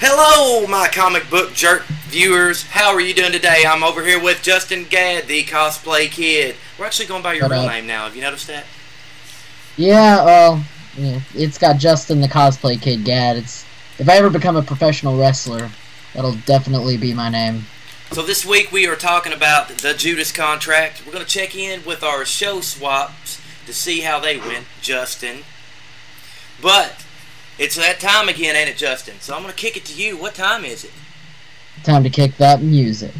Hello, my comic book jerk viewers. How are you doing today? I'm over here with Justin Gadd, the cosplay kid. We're actually going by your real up? name now. Have you noticed that? Yeah, well, yeah, it's got Justin the cosplay kid Gad. It's if I ever become a professional wrestler, that'll definitely be my name. So this week we are talking about the Judas contract. We're going to check in with our show swaps to see how they went, Justin. But it's that time again, ain't it, Justin? So I'm going to kick it to you. What time is it? Time to kick that music.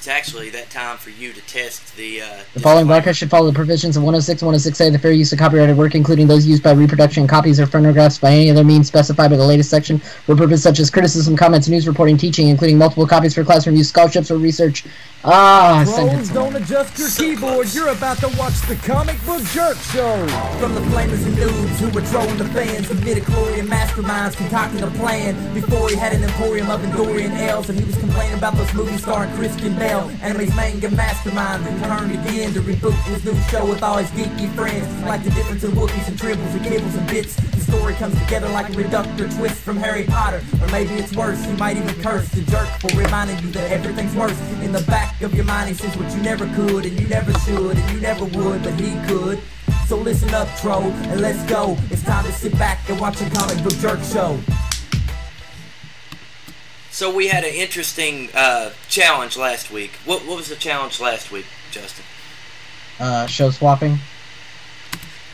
It's actually that time for you to test the. Uh, The following broadcast should follow the provisions of 106 106A, the fair use of copyrighted work, including those used by reproduction, copies, or phonographs by any other means specified by the latest section, for purposes such as criticism, comments, news reporting, teaching, including multiple copies for classroom use, scholarships, or research. Ah, Drones, sentence. don't adjust your So keyboard. close. You're about to watch the Comic Book Jerk Show. From the flamers and dudes who were trolling the fans, the midichlorian masterminds concocted a plan. Before he had an emporium of Endorian ales, and he was complaining about those movies starring Christian Bale. Anime's manga mastermind returned again to reboot his new show with all his geeky friends. Like the difference in Wookiees and tribbles and kibbles and bits. The story comes together like a reductor twist from Harry Potter. Or maybe it's worse, he might even curse the jerk for reminding you that everything's worse. In the back of your mind, he says what you never could, and you never should, and you never would, but he could. So listen up, troll, and let's go. It's time to sit back and watch a comic book jerk show. So we had an interesting uh, challenge last week. What, what was the challenge last week, Justin? Uh, show swapping.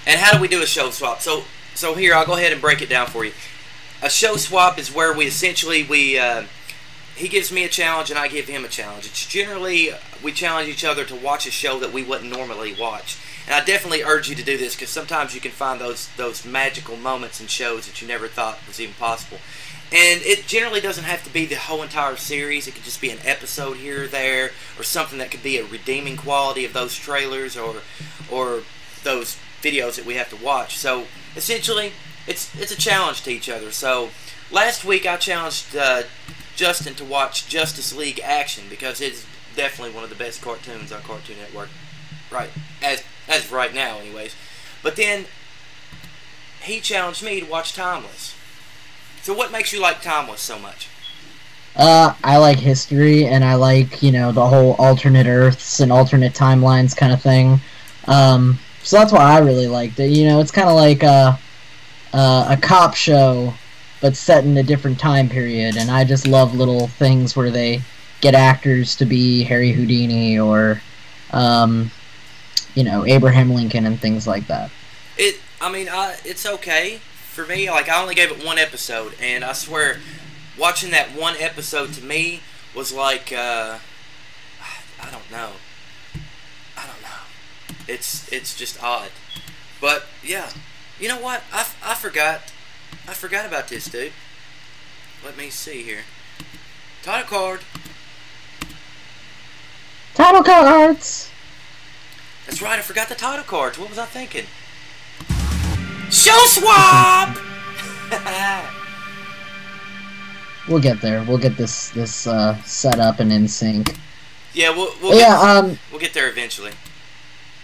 And how do we do a show swap? So, so here I'll go ahead and break it down for you. A show swap is where we essentially we uh, he gives me a challenge and I give him a challenge. It's generally we challenge each other to watch a show that we wouldn't normally watch. And I definitely urge you to do this because sometimes you can find those those magical moments in shows that you never thought was even possible. And it generally doesn't have to be the whole entire series. It could just be an episode here or there, or something that could be a redeeming quality of those trailers or or those videos that we have to watch. So essentially, it's it's a challenge to each other. So last week I challenged uh, Justin to watch Justice League Action because it's definitely one of the best cartoons on Cartoon Network, right? As as right now, anyways. But then he challenged me to watch Timeless. So what makes you like Timeless so much? Uh, I like history, and I like you know the whole alternate Earths and alternate timelines kind of thing. Um, so that's why I really liked it. You know, it's kind of like a, a a cop show, but set in a different time period. And I just love little things where they get actors to be Harry Houdini or, um, you know, Abraham Lincoln and things like that. It, I mean, I, it's okay for me. Like I only gave it one episode, and I swear, watching that one episode to me was like, uh, I don't know, I don't know. It's it's just odd, but yeah, you know what? I, I forgot, I forgot about this dude. Let me see here. Title card. Title cards. That's right. I forgot the title cards. What was I thinking? Show swap. We'll get there. We'll get this this uh, set up and in sync. yeah, we'll we'll, yeah, get, um, we'll get there eventually.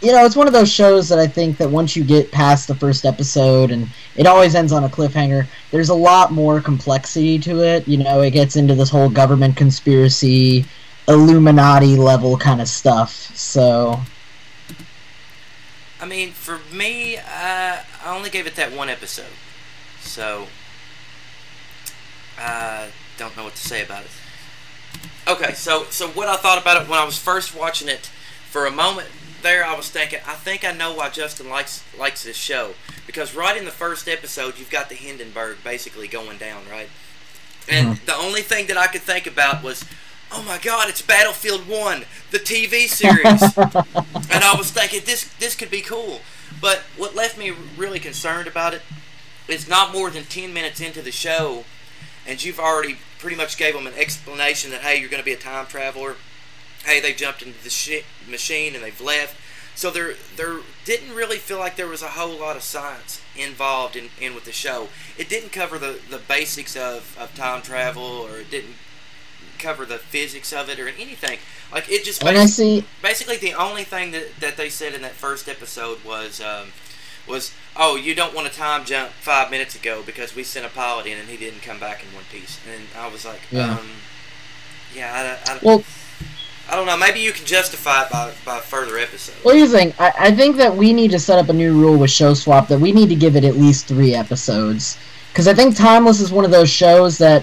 you know, it's one of those shows that I think that once you get past the first episode and it always ends on a cliffhanger, there's a lot more complexity to it. You know, it gets into this whole government conspiracy, Illuminati level kind of stuff. So, I mean, for me, uh, I only gave it that one episode, so I don't know what to say about it. Okay, so so what I thought about it when I was first watching it, for a moment there, I was thinking, I think I know why Justin likes likes this show because right in the first episode, you've got the Hindenburg basically going down, right? And the only thing that I could think about was, oh my God, it's Battlefield One, the TV series and I was thinking this this could be cool. But what left me really concerned about it is not more than ten minutes into the show, and you've already pretty much gave them an explanation that hey, you're going to be a time traveler. Hey, they jumped into the machine and they've left. So there, there didn't really feel like there was a whole lot of science involved in, in with the show. It didn't cover the, the basics of, of time travel, or it didn't cover the physics of it, or anything. Like it just I see. basically the only thing that, that they said in that first episode was um, was oh you don't want to time jump five minutes ago because we sent a pilot in and he didn't come back in one piece and I was like Yeah. um, yeah I, I, Well, I don't know maybe you can justify it by, by further episodes Well, here's the thing. I, I think that we need to set up a new rule with Show Swap that we need to give it at least three episodes. Because I think Timeless is one of those shows that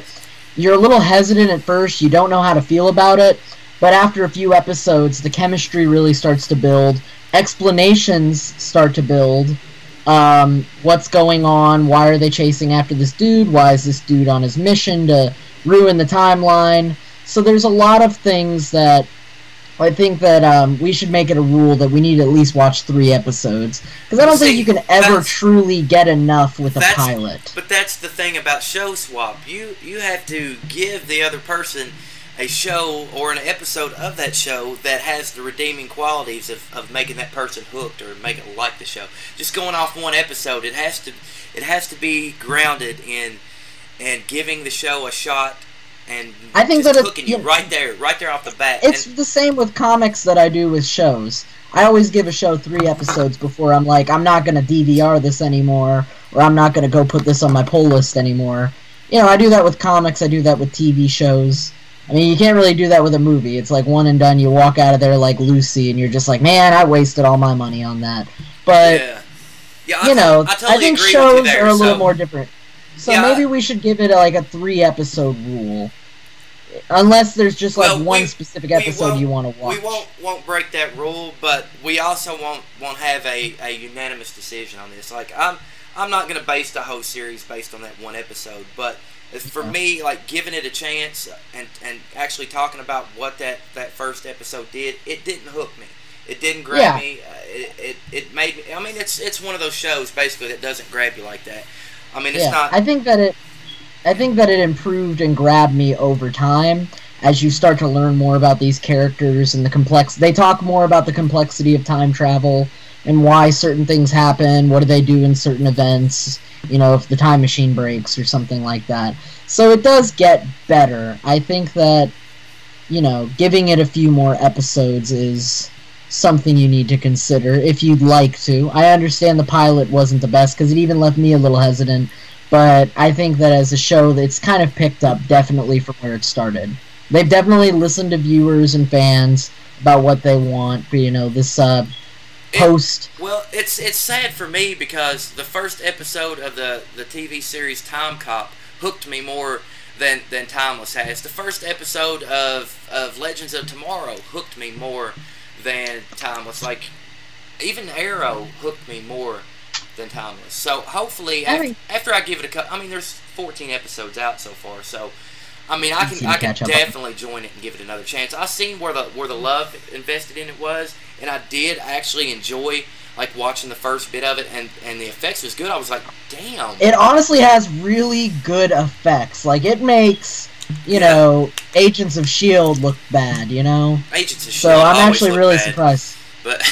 you're a little hesitant at first, you don't know how to feel about it, but after a few episodes, the chemistry really starts to build, explanations start to build. Um, what's going on? Why are they chasing after this dude? Why is this dude on his mission to ruin the timeline? So there's a lot of things that I think that um, we should make it a rule that we need to at least watch three episodes because I don't See, think you can ever truly get enough with a pilot. But that's the thing about show swap. You you have to give the other person a show or an episode of that show that has the redeeming qualities of, of making that person hooked or make it like the show. Just going off one episode, it has to it has to be grounded in and giving the show a shot and I think just that it- hooking you right there, right there off the bat. It's and, the same with comics that I do with shows. I always give a show three episodes before I'm like, I'm not going to DVR this anymore, or I'm not going to go put this on my poll list anymore. You know, I do that with comics, I do that with TV shows. I mean, you can't really do that with a movie. It's like one and done. You walk out of there like Lucy, and you're just like, man, I wasted all my money on that. But yeah. Yeah, I you know, I, totally think with you shows there, are a little more different. So Yeah, maybe we should give it like a three episode rule. Unless there's just like Well, one we- specific episode you want to watch. We won't won't break that rule, but we also won't won't have a, a unanimous decision on this. Like I'm I'm not gonna base the whole series based on that one episode, but for Okay. me, like giving it a chance and and actually talking about what that that first episode did, it didn't hook me. It didn't grab Yeah. me. Uh, it, it it made me. I mean, it's it's one of those shows basically that doesn't grab you like that. I mean, it's yeah, not. I think that it, I think that it improved and grabbed me over time as you start to learn more about these characters and the complex. They talk more about the complexity of time travel and why certain things happen. What do they do in certain events? You know, if the time machine breaks or something like that. So it does get better. I think that, you know, giving it a few more episodes is something you need to consider if you'd like to. I understand the pilot wasn't the best because it even left me a little hesitant, but I think that as a show, it's kind of picked up definitely from where it started. They've definitely listened to viewers and fans about what they want. But, you know, this uh, post. Well, it's it's sad for me because the first episode of the, the TV series Time Cop hooked me more than, than Timeless has. The first episode of, of Legends of Tomorrow hooked me more than Timeless. Like even Arrow hooked me more than Timeless. So hopefully after, mean- after I give it a cut, I mean there's 14 episodes out so far, so I mean I can I can catch on. definitely join it and give it another chance. I seen where the where the love invested in it was, and I did actually enjoy like watching the first bit of it, and and the effects was good. I was like, damn. It honestly has really good effects. Like, it makes, you know, Agents of S.H.I.E.L.D. look bad, you know? Agents of So I'm actually really bad, surprised. But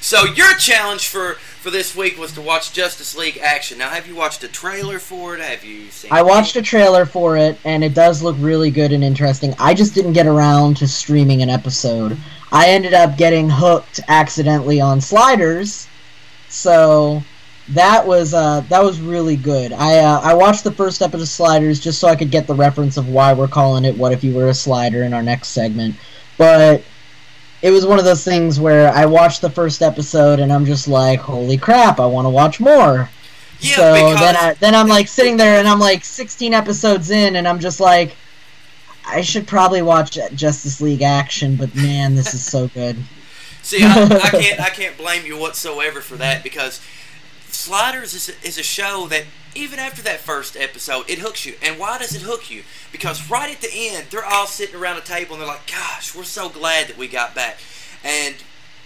so your challenge for for this week was to watch Justice League Action. Now, have you watched a trailer for it? Have you seen? I watched a trailer for it, and it does look really good and interesting. I just didn't get around to streaming an episode. I ended up getting hooked accidentally on Sliders, so that was uh, that was really good. I uh, I watched the first episode of Sliders just so I could get the reference of why we're calling it "What If You Were a Slider" in our next segment, but. It was one of those things where I watched the first episode and I'm just like, "Holy crap! I want to watch more." Yeah, so then I then I'm like sitting there and I'm like 16 episodes in and I'm just like I should probably watch Justice League Action, but man, this is so good. See, I, I can't I can't blame you whatsoever for that because Sliders is a, is a show that even after that first episode, it hooks you. And why does it hook you? Because right at the end, they're all sitting around a table and they're like, "Gosh, we're so glad that we got back." And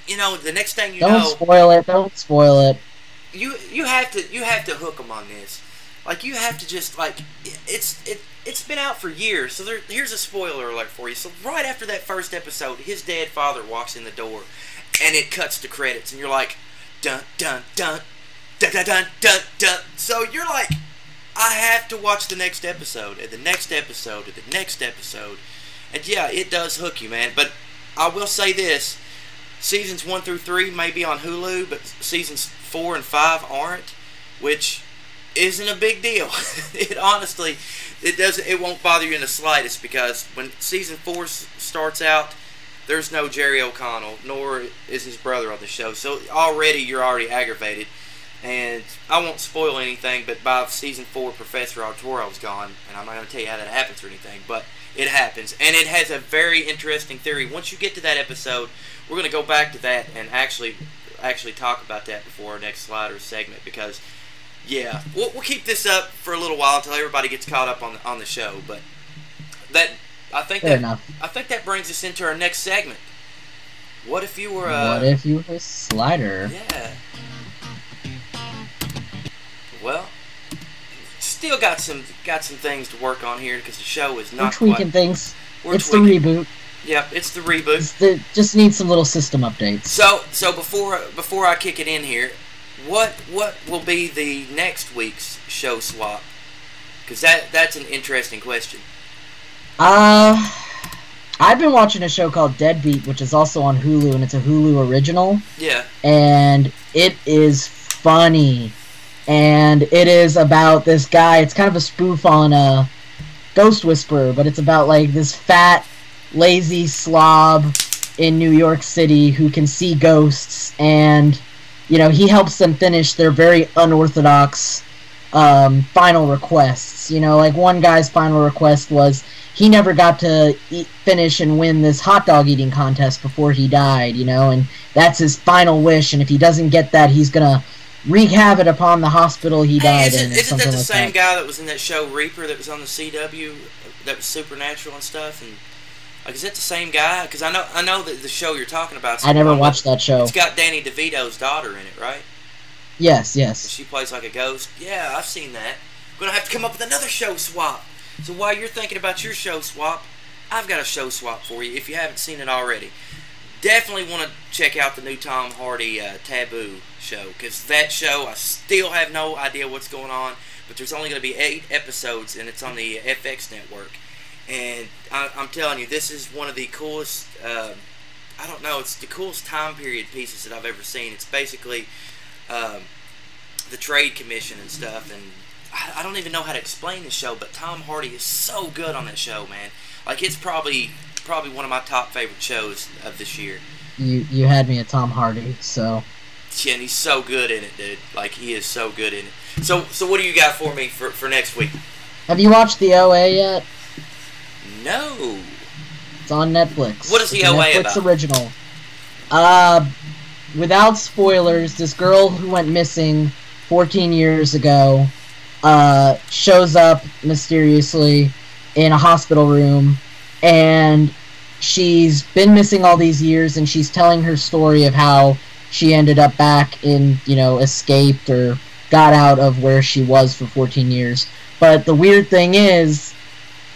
you know, the next thing you Don't know, spoil it. Don't spoil it. you you have to you have to hook them on this. Like you have to just like it's it it's been out for years. So there, here's a spoiler alert for you. So right after that first episode, his dead father walks in the door, and it cuts to credits, and you're like, dun dun dun dun dun dun dun dun. So you're like, I have to watch the next episode, and the next episode, and the next episode, and yeah, it does hook you, man. But I will say this: seasons one through three may be on Hulu, but seasons four and five aren't, which isn't a big deal. it honestly, it doesn't. It won't bother you in the slightest because when season four s- starts out, there's no Jerry O'Connell, nor is his brother on the show. So already you're already aggravated. And I won't spoil anything, but by season four, Professor Arturo was gone, and I'm not going to tell you how that happens or anything, but it happens, and it has a very interesting theory. Once you get to that episode, we're going to go back to that and actually actually talk about that before our next slider segment because yeah, we'll, we'll keep this up for a little while until everybody gets caught up on the, on the show. But that I think Fair that enough. I think that brings us into our next segment. What if you were a? what if you were a slider? yeah. Well, still got some got some things to work on here because the show is We're not tweaking quite. things. We're it's tweaking. the reboot. Yep, it's the reboot. It's the, just needs some little system updates. So so before before I kick it in here, what what will be the next week's show swap? Because that that's an interesting question. Uh, I've been watching a show called Deadbeat, which is also on Hulu, and it's a Hulu original, Yeah. and it is funny. And it is about this guy. It's kind of a spoof on a Ghost Whisperer, but it's about like this fat, lazy slob in New York City who can see ghosts, and you know he helps them finish their very unorthodox um, final requests. You know, like one guy's final request was he never got to eat, finish and win this hot dog eating contest before he died. You know, and that's his final wish. And if he doesn't get that, he's gonna wreak havoc upon the hospital he Hey, died isn't, in. Isn't something that the like same that. guy that was in that show Reaper that was on the CW that was supernatural and stuff? And like, is that the same guy? Because I know I know that the show you're talking about. I never watched that show. It's got Danny DeVito's daughter in it, right? Yes, yes. She plays like a ghost. Yeah, I've seen that. I'm Gonna have to come up with another show swap. So while you're thinking about your show swap, I've got a show swap for you if you haven't seen it already. Definitely want to check out the new Tom Hardy uh, Taboo show because that show I still have no idea what's going on, but there's only going to be eight episodes and it's on the FX network. And I, I'm telling you, this is one of the coolest. Uh, I don't know. It's the coolest time period pieces that I've ever seen. It's basically um, the trade commission and stuff and I, I don't even know how to explain the show but tom hardy is so good on that show man like it's probably probably one of my top favorite shows of this year You you had me at Tom Hardy, so yeah, and he's so good in it dude like he is so good in it so so what do you got for me for, for next week have you watched the OA yet? no It's on Netflix. What is the It's OA Netflix about? original. Uh, without spoilers, this girl who went missing 14 years ago uh, shows up mysteriously in a hospital room, and she's been missing all these years, and she's telling her story of how she ended up back in, you know, escaped or got out of where she was for 14 years. But the weird thing is,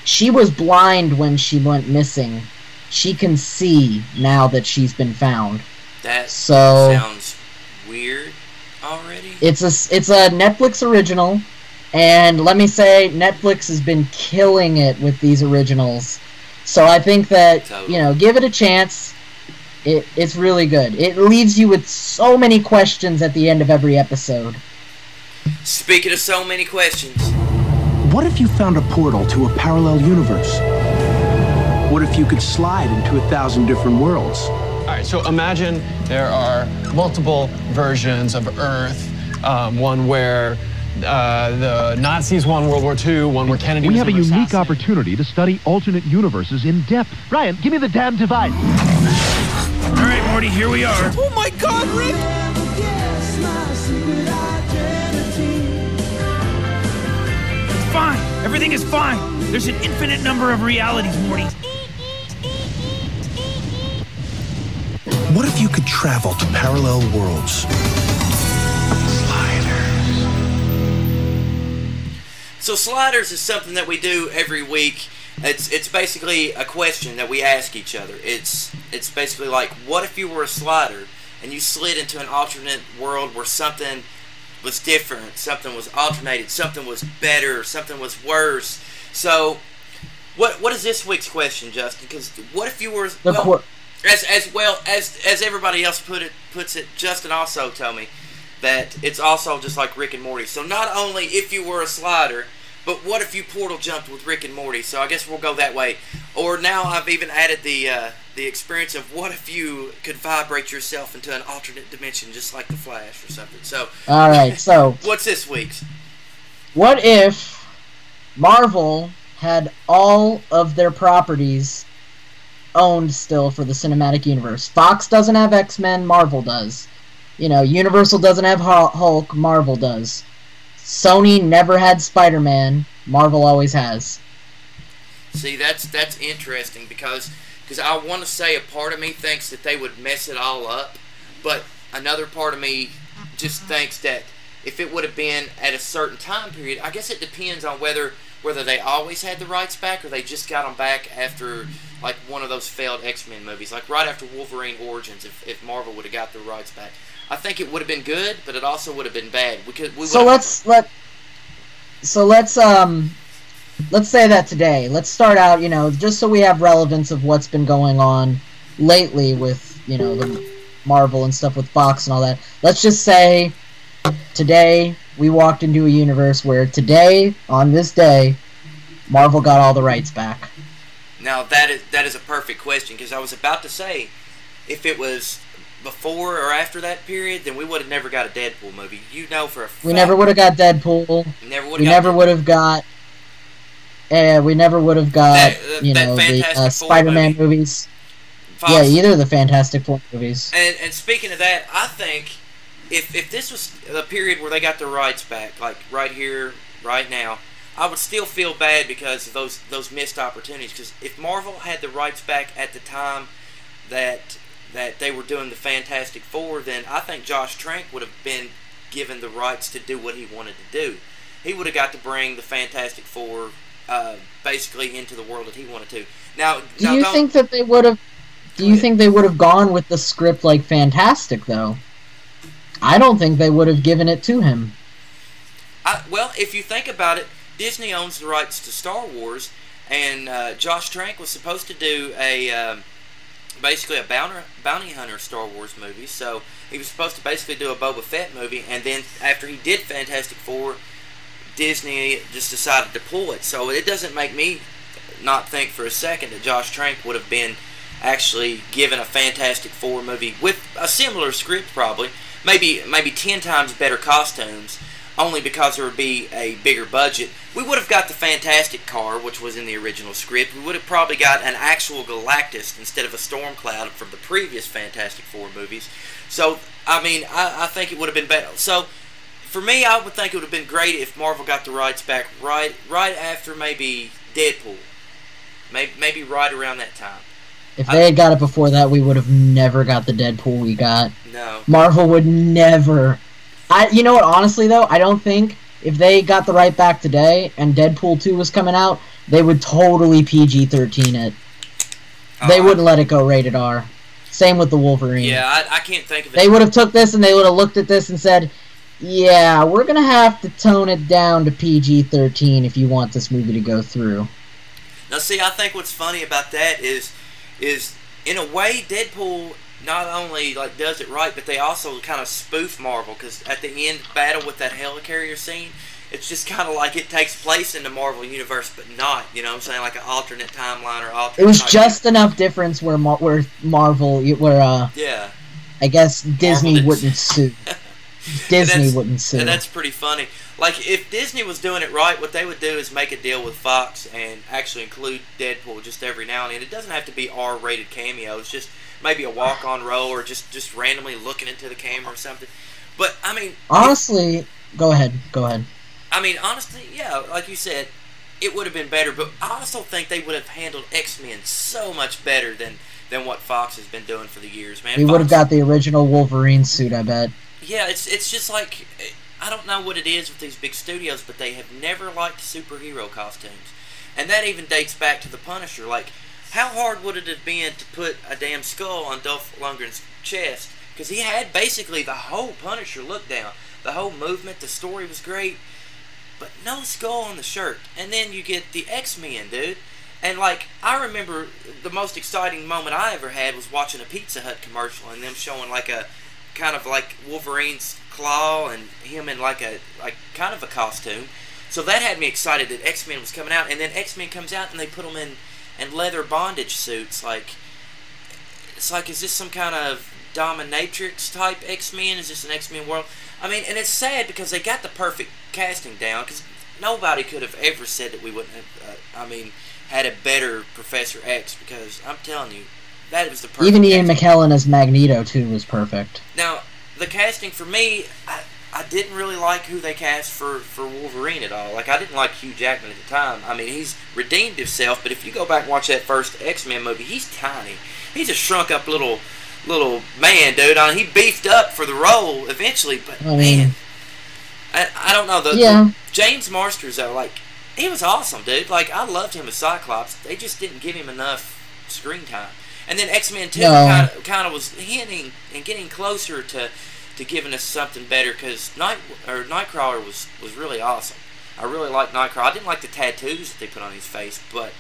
she was blind when she went missing. She can see now that she's been found. that So sounds weird already it's a it's a Netflix original, and let me say Netflix has been killing it with these originals. So I think that Totally. you know, give it a chance. It it's really good. It leaves you with so many questions at the end of every episode. speaking of so many questions What if you found a portal to a parallel universe? What if you could slide into a thousand different worlds? All right, so imagine there are multiple versions of Earth. Um, one where uh, the Nazis won World War II, one where Kennedy was. We have a unique assassinated. opportunity to study alternate universes in depth. Ryan, give me the damn device. All right, Morty, here we are. Oh my god, Rick! It's fine. Everything is fine. There's an infinite number of realities, Morty. What if you could travel to parallel worlds? So sliders is something that we do every week. It's it's basically a question that we ask each other. It's it's basically like, what if you were a slider and you slid into an alternate world where something was different, something was alternated, something was better, something was worse. So, what what is this week's question, Justin? Because what if you were well, as as well as as everybody else put it puts it? Justin also told me that it's also just like Rick and Morty. So not only if you were a slider, but what if you portal jumped with Rick and Morty? So I guess we'll go that way. Or now I've even added the uh, the experience of what if you could vibrate yourself into an alternate dimension, just like the Flash or something. So All right, so what's this week's? what if Marvel had all of their properties owned still for the cinematic universe? Fox doesn't have X Men, Marvel does. You know, Universal doesn't have Hu- Hulk, Marvel does. Sony never had Spider Man, Marvel always has. See, that's that's interesting because because I want to say a part of me thinks that they would mess it all up, but another part of me just thinks that if it would have been at a certain time period, I guess it depends on whether whether they always had the rights back or they just got them back after like one of those failed X-Men movies, like right after Wolverine Origins. If, if Marvel would have got the rights back, I think it would have been good, but it also would have been bad. We could we So let's let so let's um let's say that today. Let's start out, you know, just so we have relevance of what's been going on lately with, you know, the Marvel and stuff with Fox and all that. Let's just say today we walked into a universe where today, on this day, Marvel got all the rights back. Now that is that is a perfect question because I was about to say, if it was before or after that period, then we would have never got a Deadpool movie. You know for a fact. We never would have got Deadpool. never would We never would have got uh, we never would have got, That- that- you know, the uh, Spider-Man movie. movies. Yeah, either of the Fantastic Four movies. And and speaking of that, I think if if this was the period where they got their rights back, like right here, right now, I would still feel bad because of those those missed opportunities. Because if Marvel had the rights back at the time that that they were doing the Fantastic Four, then I think Josh Trank would have been given the rights to do what he wanted to do. He would have got to bring the Fantastic Four uh, basically into the world that he wanted to. Now, Do now you think that they would have? Do you think they would have gone with the script like Fantastic though? I don't think they would have given it to him. I, well, if you think about it, Disney owns the rights to Star Wars, and uh, Josh Trank was supposed to do a um, basically a bounty, bounty hunter Star Wars movie. So he was supposed to basically do a Boba Fett movie, and then after he did Fantastic Four, Disney just decided to pull it. So it doesn't make me not think for a second that Josh Trank would have been actually given a Fantastic Four movie with a similar script, probably maybe maybe ten times better costumes, only because there would be a bigger budget. We would have got the Fantastic car, which was in the original script. We would have probably got an actual Galactus instead of a Storm Cloud from the previous Fantastic Four movies. So I mean, I, I think it would have been better. So for me, I would think it would have been great if Marvel got the rights back right right after maybe Deadpool, maybe maybe right around that time. If they had got it before that, we would have never got the Deadpool we got. No. Marvel would never. I. You know what? Honestly, though, I don't think if they got the right back today and Deadpool two was coming out, they would totally PG thirteen it. They Uh, wouldn't let it go rated R. Same with the Wolverine. Yeah, I, I can't think of it. They would have took this and they would have looked at this and said, "Yeah, we're gonna have to tone it down to PG-13 if you want this movie to go through." Now, see, I think what's funny about that is, is in a way, Deadpool not only like does it right, but they also kind of spoof Marvel because at the end battle with that helicarrier scene, it's just kind of like it takes place in the Marvel universe, but not. You know, what I'm saying like an alternate timeline or alternate. It was just enough difference where Mar- where Marvel, where uh, yeah. I guess Disney wouldn't sue. Disney wouldn't sue. And that's pretty funny. Like if Disney was doing it right, what they would do is make a deal with Fox and actually include Deadpool just every now and then. It doesn't have to be R-rated cameos, just maybe a walk-on role or just just randomly looking into the camera or something. But I mean, Honestly, go ahead. Go ahead. I mean honestly, yeah, like you said, it would have been better. But I also think they would have handled X-Men so much better than than what Fox has been doing for the years, man. We would have got the original Wolverine suit, I bet. Yeah, it's it's just like I don't know what it is with these big studios, but they have never liked superhero costumes, and that even dates back to the Punisher. Like, how hard would it have been to put a damn skull on Dolph Lundgren's chest? Because he had basically the whole Punisher look down, the whole movement, the story was great, but no skull on the shirt. And then you get the X Men, dude. And like I remember the most exciting moment I ever had was watching a Pizza Hut commercial and them showing like a kind of like Wolverine's claw and him in like a like kind of a costume. So that had me excited that X Men was coming out, and then X Men comes out and they put them in in leather bondage suits. Like it's like is this some kind of dominatrix type X Men? Is this an X Men world? I mean, and it's sad because they got the perfect casting down because nobody could have ever said that we wouldn't have. Uh, I mean, had a better Professor X because I'm telling you, that was the perfect. Even Ian casting. McKellen as Magneto too was perfect. Now, the casting for me, I, I didn't really like who they cast for, for Wolverine at all. Like, I didn't like Hugh Jackman at the time. I mean, he's redeemed himself, but if you go back and watch that first X Men movie, he's tiny. He's a shrunk up little little man, dude. I mean, he beefed up for the role eventually, but I mean- man, I, I don't know. The, Yeah. the James Marsden though, like he was awesome, dude. Like I loved him as Cyclops. They just didn't give him enough screen time. And then X Men Two No. kind of kind of was hinting and getting closer to to giving us something better because Night or Nightcrawler was was really awesome. I really liked Nightcrawler. I didn't like the tattoos that they put on his face, but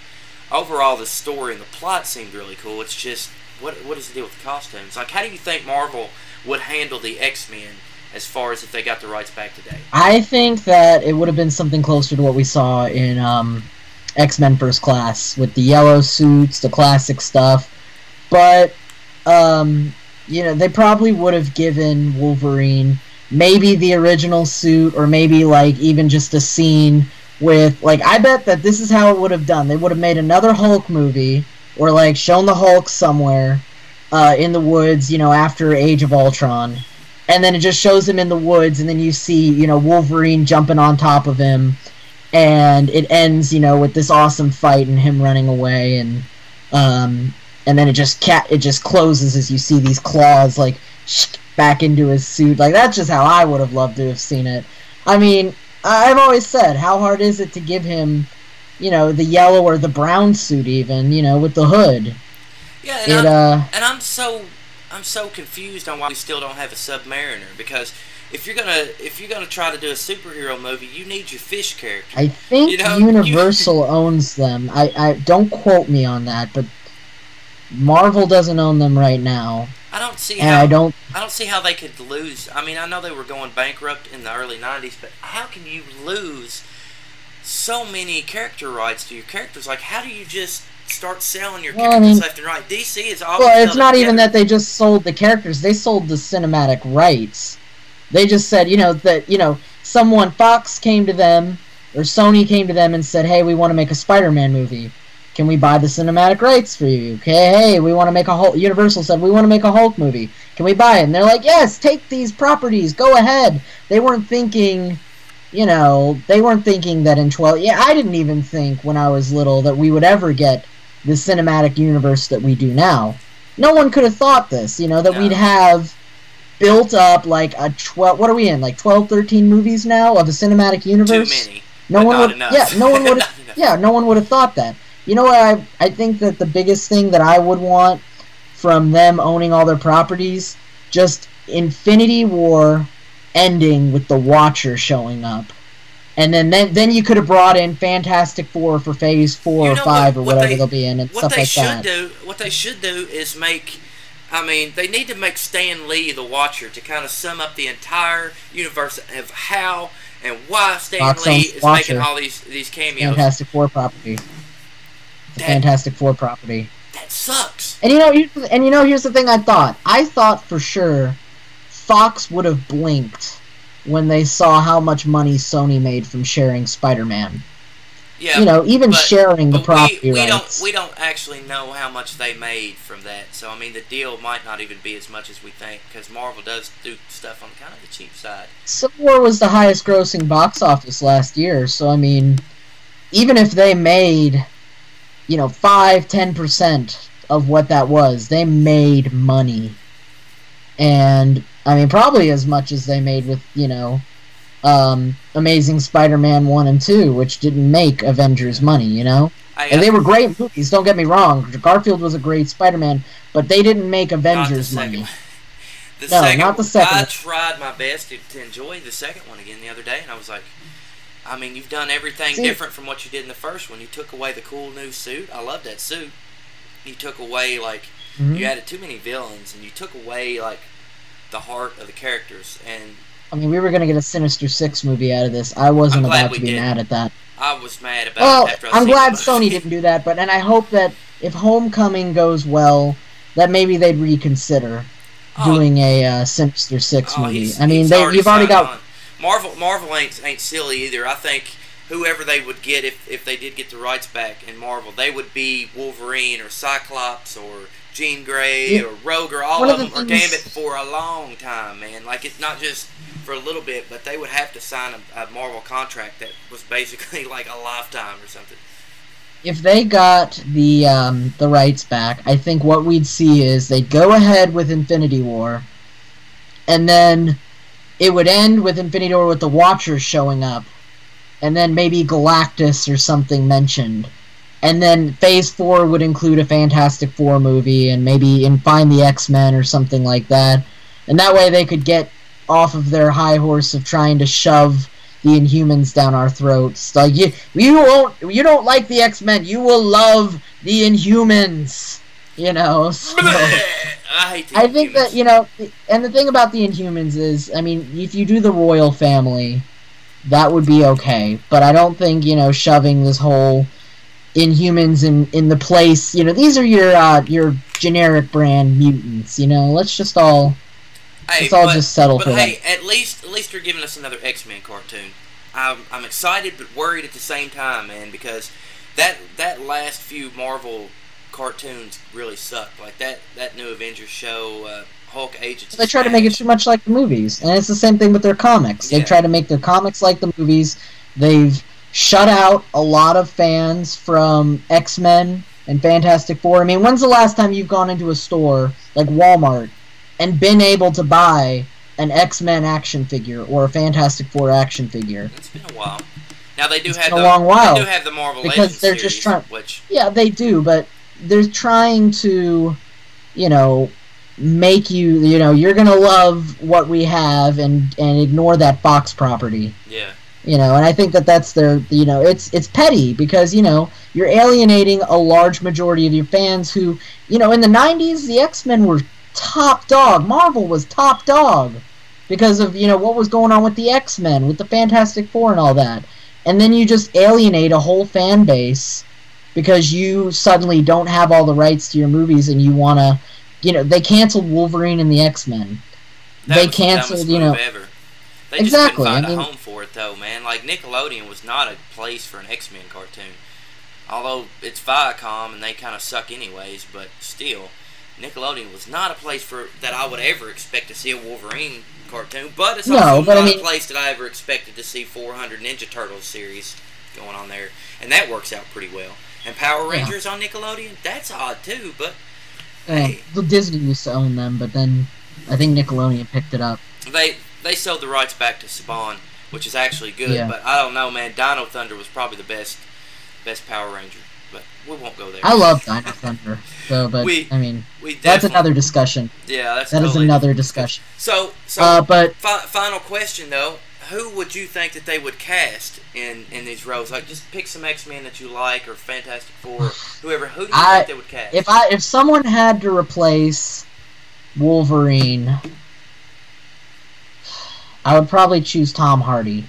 overall the story and the plot seemed really cool. It's just what what is the deal with the costumes? Like, how do you think Marvel would handle the X Men as far as if they got the rights back today? I think that it would have been something closer to what we saw in um, X Men First Class with the yellow suits, the classic stuff. But um, you know, they probably would have given Wolverine maybe the original suit, or maybe like even just a scene with like I bet that this is how it would have done. They would have made another Hulk movie, or like shown the Hulk somewhere uh, in the woods, you know, after Age of Ultron and then it just shows him in the woods and then you see you know wolverine jumping on top of him and it ends you know with this awesome fight and him running away and um and then it just cat it just closes as you see these claws like back into his suit like that's just how i would have loved to have seen it i mean i've always said how hard is it to give him you know the yellow or the brown suit even you know with the hood Yeah, and, it I'm, uh and I'm so I'm so confused on why we still don't have a Submariner because if you're gonna if you're gonna try to do a superhero movie, you need your fish character. I think You know, you- Universal owns them. I, I don't quote me on that, but Marvel doesn't own them right now, I don't see and how I don't. I don't see how they could lose. I mean, I know they were going bankrupt in the early '90s, but how can you lose so many character rights to your characters? Like, how do you just start selling your Well, I characters mean- left and right? DC is always Well, it's not even that they just sold the characters; they sold the cinematic rights. They just said, you know, that you know, someone Fox came to them or Sony came to them and said, "Hey, we want to make a Spider-Man movie. Can we buy the cinematic rights for you?" Okay, hey, we want to make a Hulk. Universal said, "We want to make a Hulk movie. Can we buy it?" And they're like, "Yes, take these properties. Go ahead." They weren't thinking, you know, they weren't thinking that in 12 Yeah, I didn't even think when I was little that we would ever get the cinematic universe that we do now. No one could have thought this, you know, that No. we'd have built up like a 12 what are we in like 12 13 movies now of a cinematic universe too many. no one not would enough. yeah no one would Not enough. yeah no one would have thought that you know what i i think that the biggest thing that i would want from them owning all their properties just infinity war ending with the watcher showing up and then, then then you could have brought in Fantastic Four for Phase Four You or Five what- or what whatever they- they'll be in and stuff like that. what they should do what they should do is make I mean, they need to make Stan Lee the Watcher to kind of sum up the entire universe of how and why Stan Fox Lee is Watcher. making all these these cameos. Fantastic Four property. That- Fantastic Four property. That sucks. And you know, here's the- and you know, here's the thing. I thought, I thought for sure, Fox would have blinked when they saw how much money Sony made from sharing Spider-Man. Yeah, you know, even but- sharing the property we, we rights. don't we don't actually know how much they made from that. So I mean, the deal might not even be as much as we think because Marvel does do stuff on kind of the cheap side. Civil War was the highest grossing box office last year, so I mean, even if they made, you know, five, ten percent of what that was, they made money. And I mean, probably as much as they made with, you know, um, Amazing Spider-Man one and two, which didn't make Avengers money. You know, I, and they were great movies. Don't get me wrong. Garfield was a great Spider-Man, but they didn't make Avengers money. No, second not the second I tried my best to, to enjoy the second one again the other day, and I was like, I mean, you've done everything See- different from what you did in the first one. You took away the cool new suit. I love that suit. You took away like Mhm. you added too many villains, and you took away like the heart of the characters. And I mean, we were gonna get a Sinister Six movie out of this. I wasn't I'm about to be did. mad at that. I was mad about Well, it after I I'm glad the Sony didn't do that, but and I hope that if Homecoming goes well, that maybe they'd reconsider Oh, doing a uh, Sinister Six Oh, movie. I mean, he's they you've already got on. Marvel. Marvel ain't ain't silly either. I think whoever they would get if if they did get the rights back in Marvel, they would be Wolverine or Cyclops or Jean Grey Yeah. or Rogue or all One of of them the or Gambit for a long time, man. Like it's not just for a little bit, but they would have to sign a, a Marvel contract that was basically like a lifetime or something. if they got the um, the rights back, I think what we'd see is they'd go ahead with Infinity War, and then it would end with Infinity War with the Watchers showing up, and then maybe Galactus or something mentioned, and then Phase Four would include a Fantastic Four movie and maybe in Find the X Men or something like that, and that way they could get off of their high horse of trying to shove the Inhumans down our throats. Like you, you won't, you don't like the X Men. You will love the Inhumans. You know. So, I I think that you know, and the thing about the Inhumans is, I mean, if you do the royal family, that would be okay. But I don't think you know shoving this whole Inhumans in in the place. You know, these are your uh, your generic brand mutants. You know, let's just all Hey, Let's all but, just settle but for hey, at least at least they're giving us another X Men cartoon. I'm I'm excited but worried at the same time, man, because that that last few Marvel cartoons really sucked. Like that that new Avengers show, uh, Hulk Agents. They try to make it too much like the movies, and it's the same thing with their comics. They try to make their comics like the movies. They've shut out a lot of fans from X Men and Fantastic Four. I mean, when's the last time you've gone into a store like Walmart and been able to buy an X Men action figure or a Fantastic Four action figure? It's been a while. Now they do It's have been a the long while, they do have the Marvel because Legends they're series, just trying- which Yeah, they do, but they're trying to, you know, make you, you know, you're gonna love what we have and and ignore that Fox property. yeah. you know and i think that that's their you know it's it's petty because you know you're alienating a large majority of your fans who you know in the 90s the x-men were top dog marvel was top dog because of you know what was going on with the x-men with the fantastic four and all that and then you just alienate a whole fan base because you suddenly don't have all the rights to your movies and you want to you know they canceled wolverine and the x-men That they was canceled you know ever. They Exactly, just couldn't find I mean- a home for it though, man. Like Nickelodeon was not a place for an X Men cartoon. Although it's Viacom and they kind of suck anyways, but still, Nickelodeon was not a place for that I would ever expect to see a Wolverine cartoon. But it's No, also but I not mean- a place that I ever expected to see 400 Ninja Turtles series going on there, and that works out pretty well. And Power Yeah. Rangers on Nickelodeon, that's odd too, but uh, Hey. the disney used to own them but then i think nickelodeon picked it up They they sold the rights back to Saban, which is actually good. Yeah. But I don't know, man. Dino Thunder was probably the best best Power Ranger. But we won't go there. I love Dino Thunder. So, but We- I mean, We that's another discussion. Yeah, that's That is totally another discussion. So so Uh, but fi- final question though, who would you think that they would cast in in these roles? Like just pick some X Men that you like or Fantastic Four, whoever. Who do you I- think they would cast? if I if someone had to replace Wolverine, I would probably choose Tom Hardy.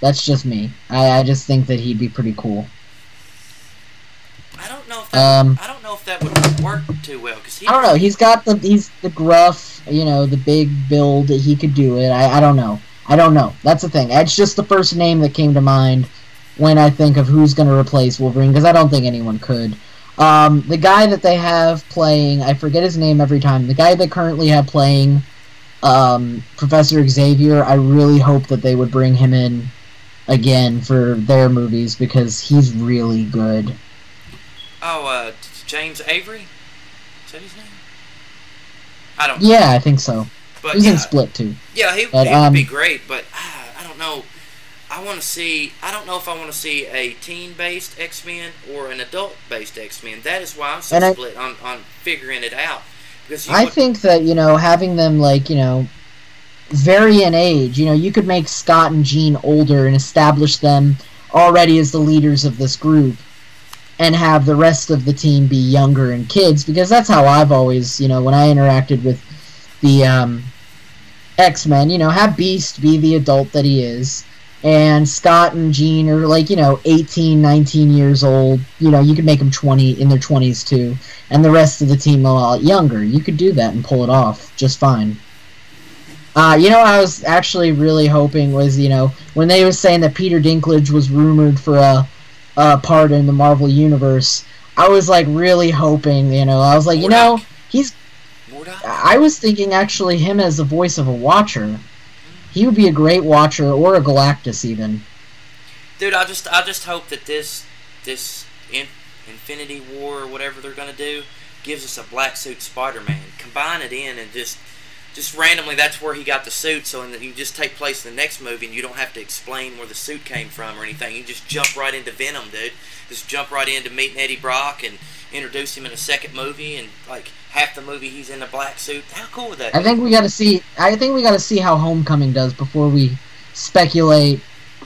That's just me. I, I just think that he'd be pretty cool. I don't know if that Um, I don't know if that would work too well because I don't know. He's got the he's the gruff, you know, the big build. That he could do it. I, I don't know. I don't know. That's the thing. It's just the first name that came to mind when I think of who's going to replace Wolverine because I don't think anyone could. Um, the guy that they have playing, I forget his name every time. The guy they currently have playing um, Professor Xavier, I really hope that they would bring him in again for their movies because he's really good. Oh, uh, James Avery. Is that his name? I don't. Yeah, I think so. But He was yeah, in Split too. yeah, he, But, he would be um, great. But ah, I don't know. I want to see. I don't know if I want to see a teen-based X-Men or an adult-based X-Men. That is why I'm so And I- split on, on figuring it out. Because I would- think that you know having them like you know vary in age. You know, you could make Scott and Jean older and establish them already as the leaders of this group, and have the rest of the team be younger and kids. Because that's how I've always you know when I interacted with the um, X Men. You know, have Beast be the adult that he is. And Scott and Jean are like, you know, 18, 19 years old. You know, you could make them 20 in their 20s too and the rest of the team a lot younger. You could do that and pull it off just fine. Uh, you know, I was actually really hoping was, you know, when they were saying that Peter Dinklage was rumored for a, a part in the Marvel universe, I was like really hoping, you know, I was like, you know, he's. I was thinking actually him as the voice of a Watcher. He would be a great Watcher or a Galactus even. Dude, I just I just hope that this this in, Infinity War or whatever they're gonna do gives us a black suit Spider-Man. Combine it in and just just randomly that's where he got the suit. So in the, you just take place in the next movie and you don't have to explain where the suit came from or anything. You just jump right into Venom, dude. Just jump right into meeting Eddie Brock and introduce him in a second movie and like half the movie he's in a black suit. How cool would that? I be? think we got to see. I think we got to see how Homecoming does before we speculate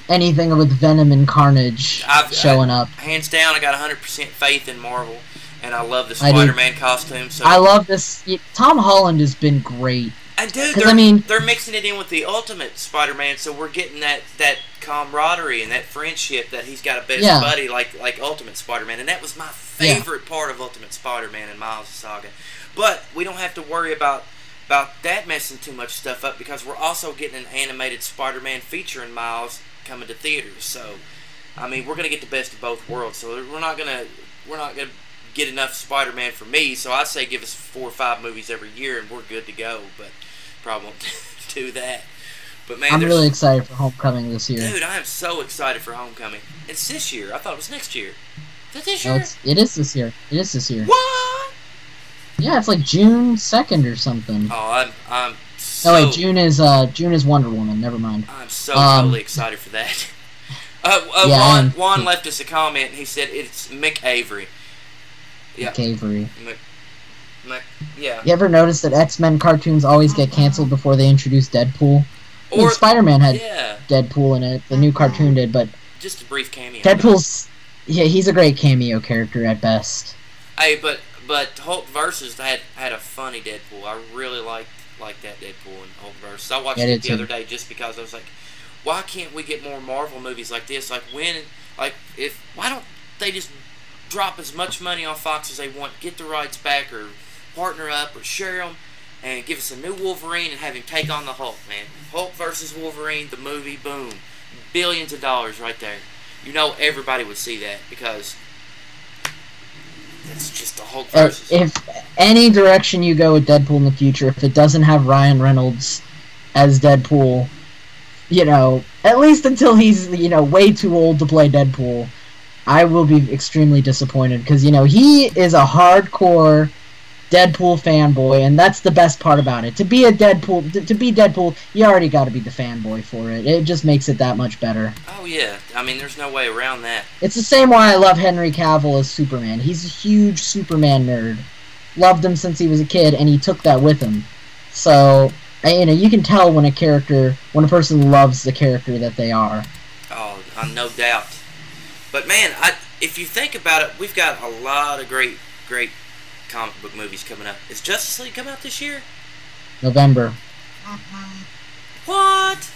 anything with Venom and Carnage I've- showing I- up. Hands down, I got 100% faith in Marvel, and I love the Spider-Man costume. So I love this. Tom Holland has been great. And dude, they're, I mean- they're mixing it in with the Ultimate Spider-Man, so we're getting that that camaraderie and that friendship that he's got a best Yeah. buddy like like Ultimate Spider-Man, and that was my Yeah. favorite part of Ultimate Spider-Man and Miles' saga. But we don't have to worry about about that messing too much stuff up because we're also getting an animated Spider-Man featuring Miles coming to theaters. So, I mean, we're gonna get the best of both worlds. So we're not gonna we're not gonna get enough Spider-Man for me. So I'd say give us four or five movies every year and we're good to go. But probably won't do that. But man, I'm really excited for Homecoming this year. dude, I am so excited for Homecoming. It's this year. I thought it was next year. Is it this No, year? it's, it is this year. It is this year. What? Yeah, it's like June second or something. Oh, I'm I'm so No wait, June is uh June is Wonder Woman. Never mind. I'm so Um, totally excited for that. Uh, uh, Yeah, Juan, Juan left us a comment and he said it's Mick Avery. Yeah. Nick Avery. Mick, Mick, yeah. You ever notice that X Men cartoons always get canceled before they introduce Deadpool? I mean, Or Spider Man had yeah, Deadpool in it. The new cartoon did, but just a brief cameo. Deadpool's yeah, he's a great cameo character at best. Hey, but but Hulk versus had had a funny Deadpool. I really liked liked that Deadpool and Hulk versus. I watched Yeah, it the too. other day just because I was like, why can't we get more Marvel movies like this? Like when like if why don't they just drop as much money on Fox as they want, get the rights back, or partner up, or share them, and give us a new Wolverine and have him take on the Hulk, man. Hulk versus Wolverine, the movie, boom, billions of dollars right there. You know everybody would see that because it's just the Hulk Uh, versus. if any direction you go with Deadpool in the future, if it doesn't have Ryan Reynolds as Deadpool, you know, at least until he's you know way too old to play Deadpool, I will be extremely disappointed because you know he is a hardcore Deadpool fanboy, and that's the best part about it. To be a Deadpool, to, to be Deadpool, you already got to be the fanboy for it. It just makes it that much better. oh yeah, I mean, there's no way around that. It's the same why I love Henry Cavill as Superman. He's a huge Superman nerd. Loved him since he was a kid, and he took that with him. So, you know, you can tell when a character, when a person loves the character that they are. Oh, uh, no doubt. But man, I, if you think about it, we've got a lot of great, great comic book movies coming up. Is Justice League coming out this year? November. Mm-hmm. What?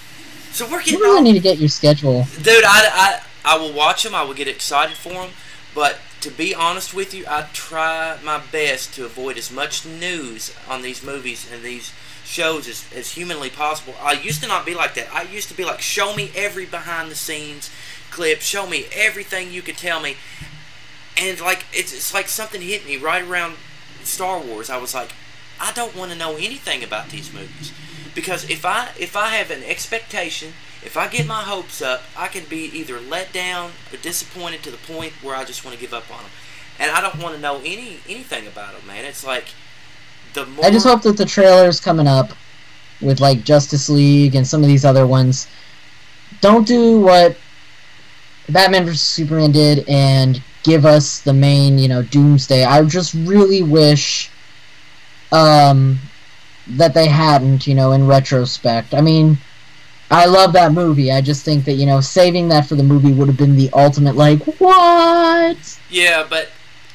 So we're getting. You really all need to get your schedule. Dude, I, I, I will watch them. I will get excited for them. But to be honest with you, I try my best to avoid as much news on these movies and these shows as, as humanly possible. I used to not be like that. I used to be like, show me every behind the scenes clip, show me everything you could tell me. And like it's, it's like something hit me right around Star Wars. I was like, I don't want to know anything about these movies because if I if I have an expectation, if I get my hopes up, I can be either let down or disappointed to the point where I just want to give up on them. And I don't want to know any anything about them, man. It's like the more I just hope that the trailer's coming up with like Justice League and some of these other ones. Don't do what Batman vs Superman did and give us the main, you know, Doomsday. I just really wish um, that they hadn't, you know, in retrospect. I mean, I love that movie. I just think that, you know, saving that for the movie would have been the ultimate, like, what? Yeah, but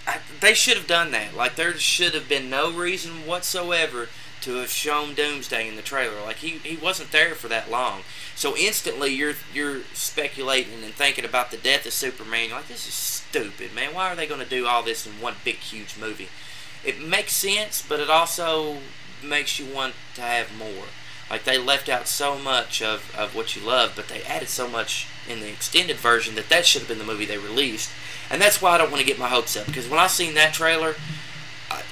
I, they should have done that. Like, there should have been no reason whatsoever to have shown Doomsday in the trailer. Like, he, he wasn't there for that long. So instantly, you're you're speculating and thinking about the death of Superman. You're like, this is stupid, man. Why are they going to do all this in one big, huge movie? It makes sense, but it also makes you want to have more. Like they left out so much of, of what you love, but they added so much in the extended version that that should have been the movie they released. And that's why I don't want to get my hopes up because when I seen that trailer,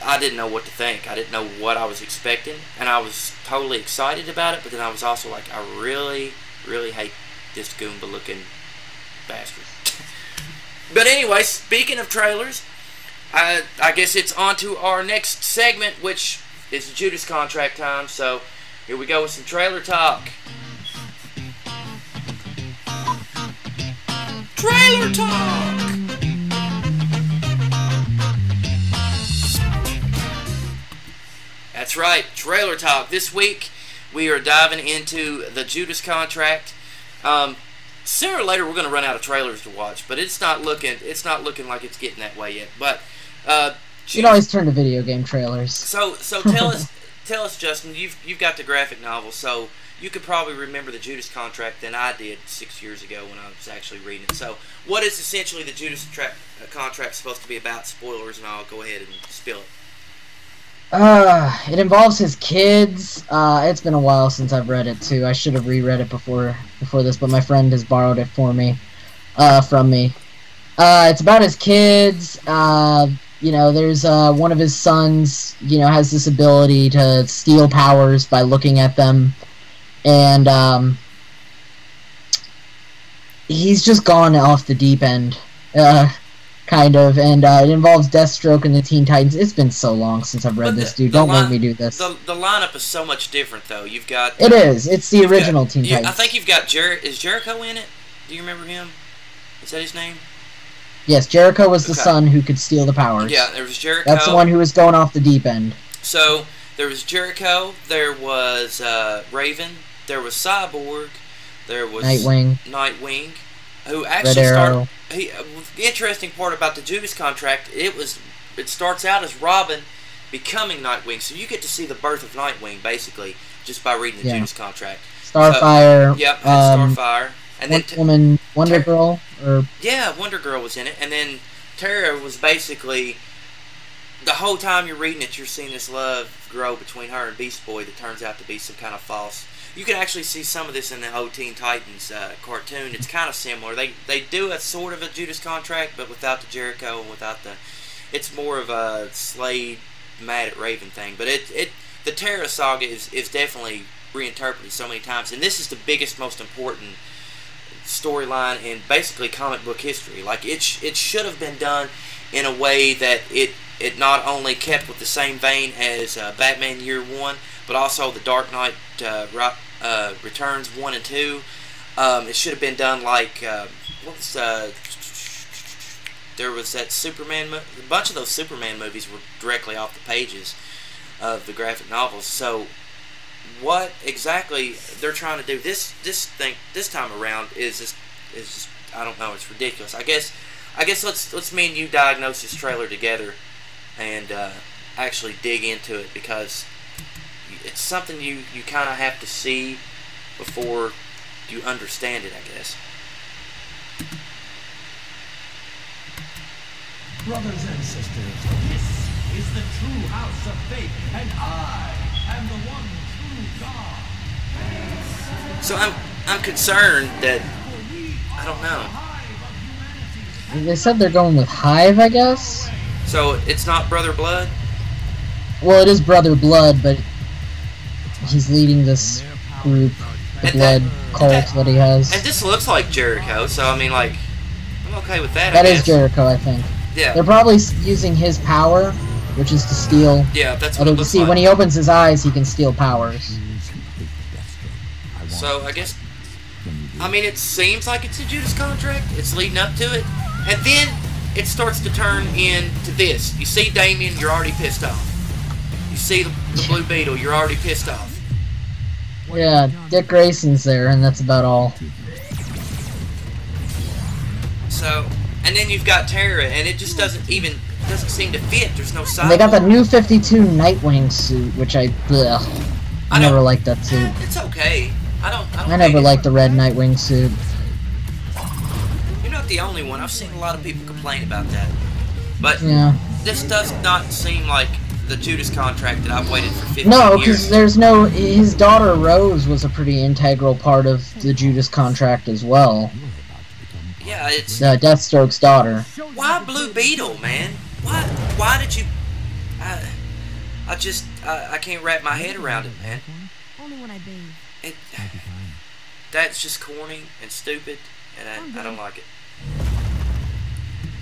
I, didn't know what to think. I didn't know what I was expecting, and I was totally excited about it. But then I was also like, I really, really hate this Goomba looking bastard. but anyway, speaking of trailers, I I guess it's on to our next segment, which is Judas contract time. So here we go with some trailer talk. Trailer talk. That's right, trailer talk. This week we are diving into the Judas contract. Um, sooner or later we're going to run out of trailers to watch, but it's not looking it's not looking like it's getting that way yet. But uh, You can always turn to video game trailers. so so tell us tell us Justin, you've you've got the graphic novel, so you could probably remember the Judas contract than I did six years ago when I was actually reading it. So what is essentially the Judas tra- contract supposed to be about? Spoilers, and I'll go ahead and spill it. Uh, it involves his kids. Uh, it's been a while since I've read it too. I should have reread it before before this, but my friend has borrowed it for me, uh, from me. Uh, it's about his kids. Uh, you know, there's uh one of his sons. You know, has this ability to steal powers by looking at them, and um, he's just gone off the deep end. Uh, kind of, and uh, it involves Deathstroke and the Teen Titans. It's been so long since I've read But this, dude. Don't li- make me do this. The, the lineup is so much different, though. You've got It is. It's the original got- Teen you- I think you've got Jer- is Jericho in it. Do you remember him? Is that his name? Yes, Jericho was the Okay. son who could steal the powers. Yeah, there was Jericho. That's the one who was going off the deep end. So there was Jericho. There was uh, Raven. There was Cyborg. There was Nightwing. Nightwing, who actually started. He, uh, the interesting part about the Judas contract, it was it starts out as Robin becoming Nightwing, so you get to see the birth of Nightwing basically just by reading the Yeah. Judas contract. Starfire. Yep, um, Starfire, and then Wonder Woman, Wonder Ter- Girl, or yeah, Wonder Girl was in it, and then Terra was basically the whole time you're reading it, you're seeing this love grow between her and Beast Boy that turns out to be some kind of false. You can actually see some of this in the old Teen Titans uh, cartoon. It's kind of similar. They they do a sort of a Judas contract, but without the Jericho and without the. It's more of a Slade mad at Raven thing, but it it the Terra saga is is definitely reinterpreted so many times, and this is the biggest, most important storyline in basically comic book history. Like it, sh- it should have been done in a way that it it not only kept with the same vein as uh, Batman Year One, but also the Dark Knight uh, uh, Returns One and Two. Um, it should have been done like uh, uh, there was that Superman. Mo- a bunch of those Superman movies were directly off the pages of the graphic novels. So what exactly they're trying to do this this thing this time around is just is just I don't know it's ridiculous I guess I guess let's let's me and you diagnose this trailer together and uh, actually dig into it because it's something you you kind of have to see before you understand it I guess Brothers and sisters, this is the true house of faith, and I am the one true God. so I'm I'm concerned that I don't know they said they're going with Hive, I guess. so it's not Brother Blood Well, it is Brother Blood, but he's leading this group, the Blood that- cult that- that he has. and this looks like Jericho so I mean like I'm okay with that That is. Jericho, I think. yeah They're probably using his power, which is to steal. yeah that's what Although it looks see, like when he opens his eyes, he can steal powers. So I guess, I mean, it seems like it's a Judas contract. It's leading up to it, and then it starts to turn into this. You see Damian, you're already pissed off. You see the, the Blue Beetle, you're already pissed off. Yeah, Dick Grayson's there, and that's about all. So, and then you've got Terra, and it just doesn't even doesn't seem to fit. There's no. And they got the new 52 Nightwing suit, which I, I, I never liked that suit. Eh, it's okay. I don't. I, don't I never hate it. liked the red Nightwing suit. You're not the only one. I've seen a lot of people complain about that. But Yeah. this does not seem like the Judas contract that I've waited for 15 No, years. because there's no. His daughter Rose was a pretty integral part of the Judas contract as well. Yeah, it's Uh, Deathstroke's daughter. why Blue Beetle, man? Why? Why did you? I, I just I, I can't wrap my head around it, man. Only when I bathe. It, that's just corny and stupid, and I, I don't like it.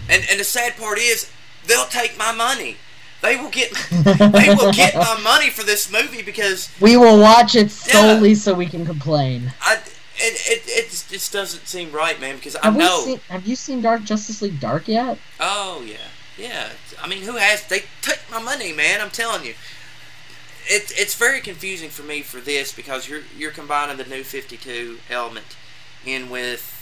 And and the sad part is, they'll take my money. They will get they will get my money for this movie because We will watch it solely so we can complain. I it it, it just- just doesn't seem right, man. Because I Have, know. seen, have you seen Dark Justice League Dark yet? Oh yeah, yeah. I mean, who has? They took my money, man. I'm telling you. It, it's very confusing for me for this because you're you're combining the new 52 element in with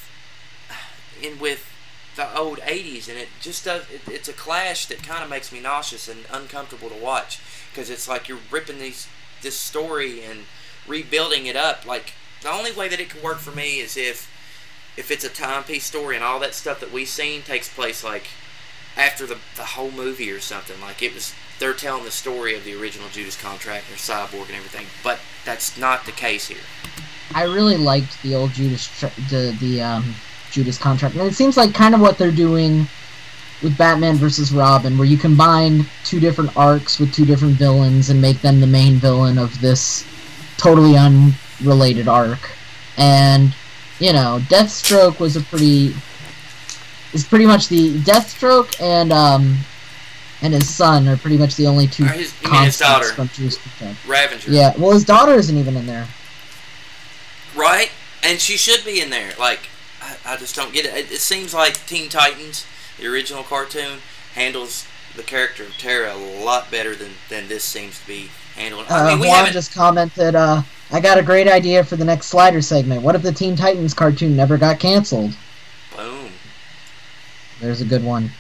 in with the old 80s, and it just does. It, it's a clash that kind of makes me nauseous and uncomfortable to watch because it's like you're ripping these this story and rebuilding it up. Like the only way that it can work for me is if if it's a timepiece story and all that stuff that we've seen takes place like after the, the whole movie or something. Like it was, they're telling the story of the original Judas contract and Cyborg and everything. But that's not the case here. I really liked the old Judas the the um, Judas contract, and it seems like kind of what they're doing with Batman versus Robin, where you combine two different arcs with two different villains and make them the main villain of this totally unrelated arc. And you know, Deathstroke was a pretty is pretty much the Deathstroke and um and his son are pretty much the only two Or his- his daughter. from Judas contract. Ravager. Yeah, well, his daughter isn't even in there. Right? And she should be in there. Like, I, just don't get it. it. It seems like Teen Titans, the original cartoon, handles the character of Terra a lot better than, than this seems to be handled. I Uh, mean, we Juan just commented, uh, I got a great idea for the next slider segment. What if the Teen Titans cartoon never got canceled? Boom. There's a good one.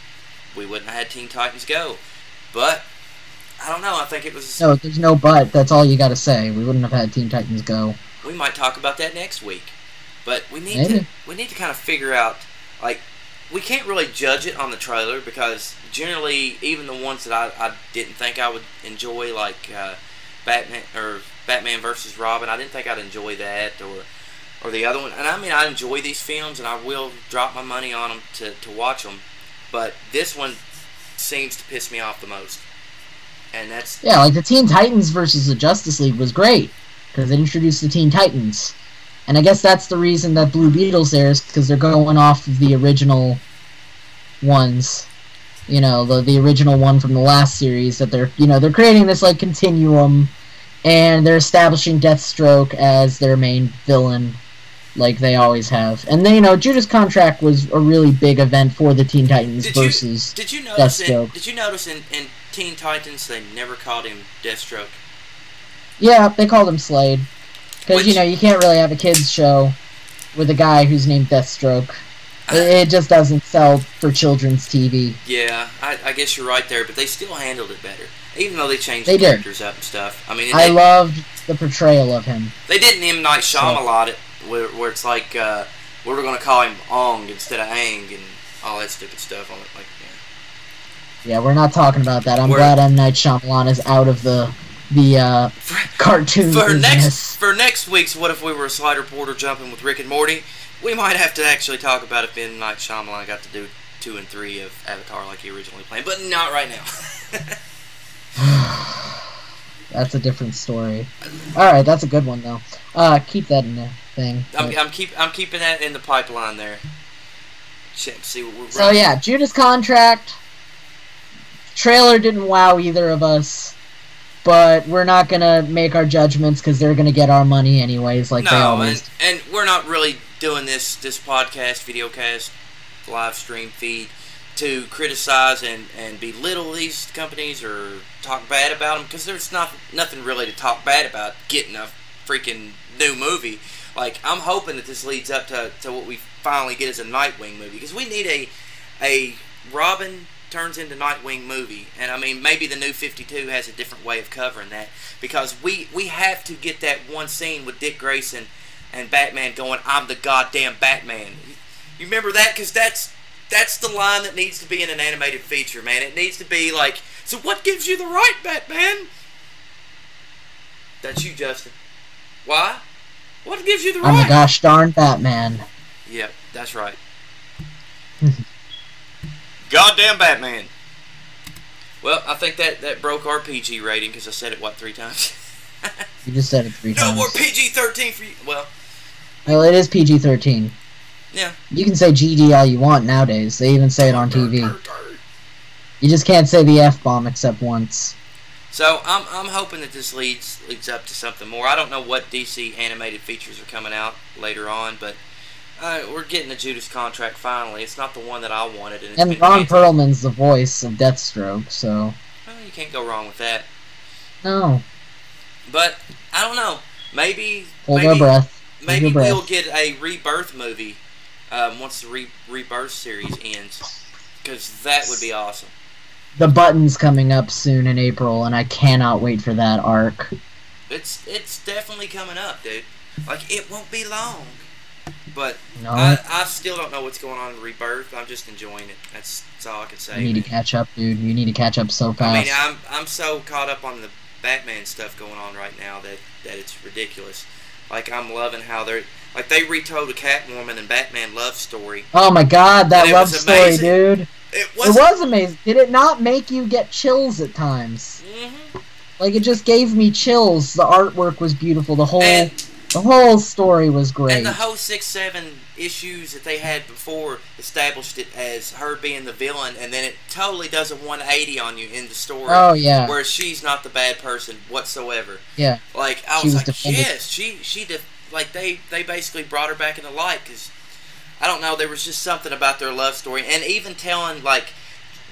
We wouldn't have had Teen Titans go. But, I don't know. I think it was. No, there's no but. That's all you gotta say. We wouldn't have had Teen Titans go. we might talk about that next week. But we need Maybe. to we need to kind of figure out like we can't really judge it on the trailer because generally even the ones that I, I didn't think I would enjoy like uh, Batman or Batman versus Robin I didn't think I'd enjoy that or or the other one. And I mean I enjoy these films and I will drop my money on them to, to watch them but this one seems to piss me off the most. And that's Yeah, like the Teen Titans versus the Justice League was great because it introduced the Teen Titans, and I guess that's the reason that Blue Beetle's there is because they're going off of the original ones. You know, the the original one from the last series that they're you know they're creating this like continuum, and they're establishing Deathstroke as their main villain, like they always have. And then you know Judas Contract was a really big event for the Teen Titans Did you, versus did you notice in, Deathstroke. did you notice in, in Teen Titans they never called him Deathstroke Yeah, they called him Slade. Because, you know, you can't really have a kids' show with a guy who's named Deathstroke. It, it just doesn't sell for children's TV. Yeah, I, I guess you're right there, but they still handled it better. Even though they changed They the did. characters up and stuff. I mean, I they, loved the portrayal of him. they didn't M. Night Shyamalan it, where, where it's like, uh, we were going to call him Ong instead of Ang and all that stupid stuff on it. Like, yeah. Yeah, we're not talking about that. I'm We're- glad M. Night Shyamalan is out of the the uh, cartoon For next for next week's What If We Were a Slider Porter Jumping with Rick and Morty, we might have to actually talk about if M. Night Shyamalan got to do two and three of Avatar like he originally planned, but not right now. That's a different story. Alright, that's a good one, though. Uh, keep that in the thing. I'm, I'm keep I'm keeping that in the pipeline there. Check see what we're So, yeah, Judas Contract. Trailer didn't wow either of us. But we're not gonna make our judgments because they're gonna get our money anyways, like they always. and, and we're not really doing this this podcast, videocast, live stream feed to criticize and, and belittle these companies or talk bad about them because there's not nothing really to talk bad about getting a freaking new movie. Like I'm hoping that this leads up to, to what we finally get as a Nightwing movie because we need a a Robin turns into Nightwing movie, and I mean maybe the new 52 has a different way of covering that because we we have to get that one scene with Dick Grayson and Batman going, "I'm the goddamn Batman." You remember that? Because that's that's the line that needs to be in an animated feature, man. It needs to be like, "So what gives you the right, Batman?" That's you, Justin. Why? What gives you the I'm right? the gosh darn Batman. Yep, that's right. Goddamn Batman. Well, I think that that broke our PG rating because I said it what three times. You just said it three no times. No more PG thirteen for you. Well, Well, it is PG thirteen. yeah. You can say GD all you want nowadays. They even say it on TV. You just can't say the F bomb except once. So I'm I'm hoping that this leads leads up to something more. I don't know what DC animated features are coming out later on, but uh, we're getting the Judas contract finally. It's not the one that I wanted, and it's And Ron. Perlman's the voice of Deathstroke, so Well, you can't go wrong with that. no. But I don't know. Maybe Hold maybe breath. Maybe breath. we'll get a rebirth movie um, once the re- rebirth series ends, because that would be awesome. The button's coming up soon in April, and I cannot wait for that arc. It's it's definitely coming up, dude. Like it won't be long. But No. I, I still don't know what's going on in Rebirth. I'm just enjoying it. That's, that's all I can say. You need to catch up, dude. You need to catch up so fast. I mean, I'm I'm so caught up on the Batman stuff going on right now that that it's ridiculous. Like I'm loving how they're like they retold a Catwoman and Batman love story. oh my god, that love story, amazing. dude. It was, It was. amazing. Did it not make you get chills at times? Mhm. Like it just gave me chills. The artwork was beautiful. The whole And the whole story was great. and the whole six seven issues that they had before established it as her being the villain, and then it totally does a 180 on you in the story. oh yeah, Where she's not the bad person whatsoever. yeah. Like I was, was like, defended. yes, she she def- like they they basically brought her back into light because I don't know there was just something about their love story and even telling like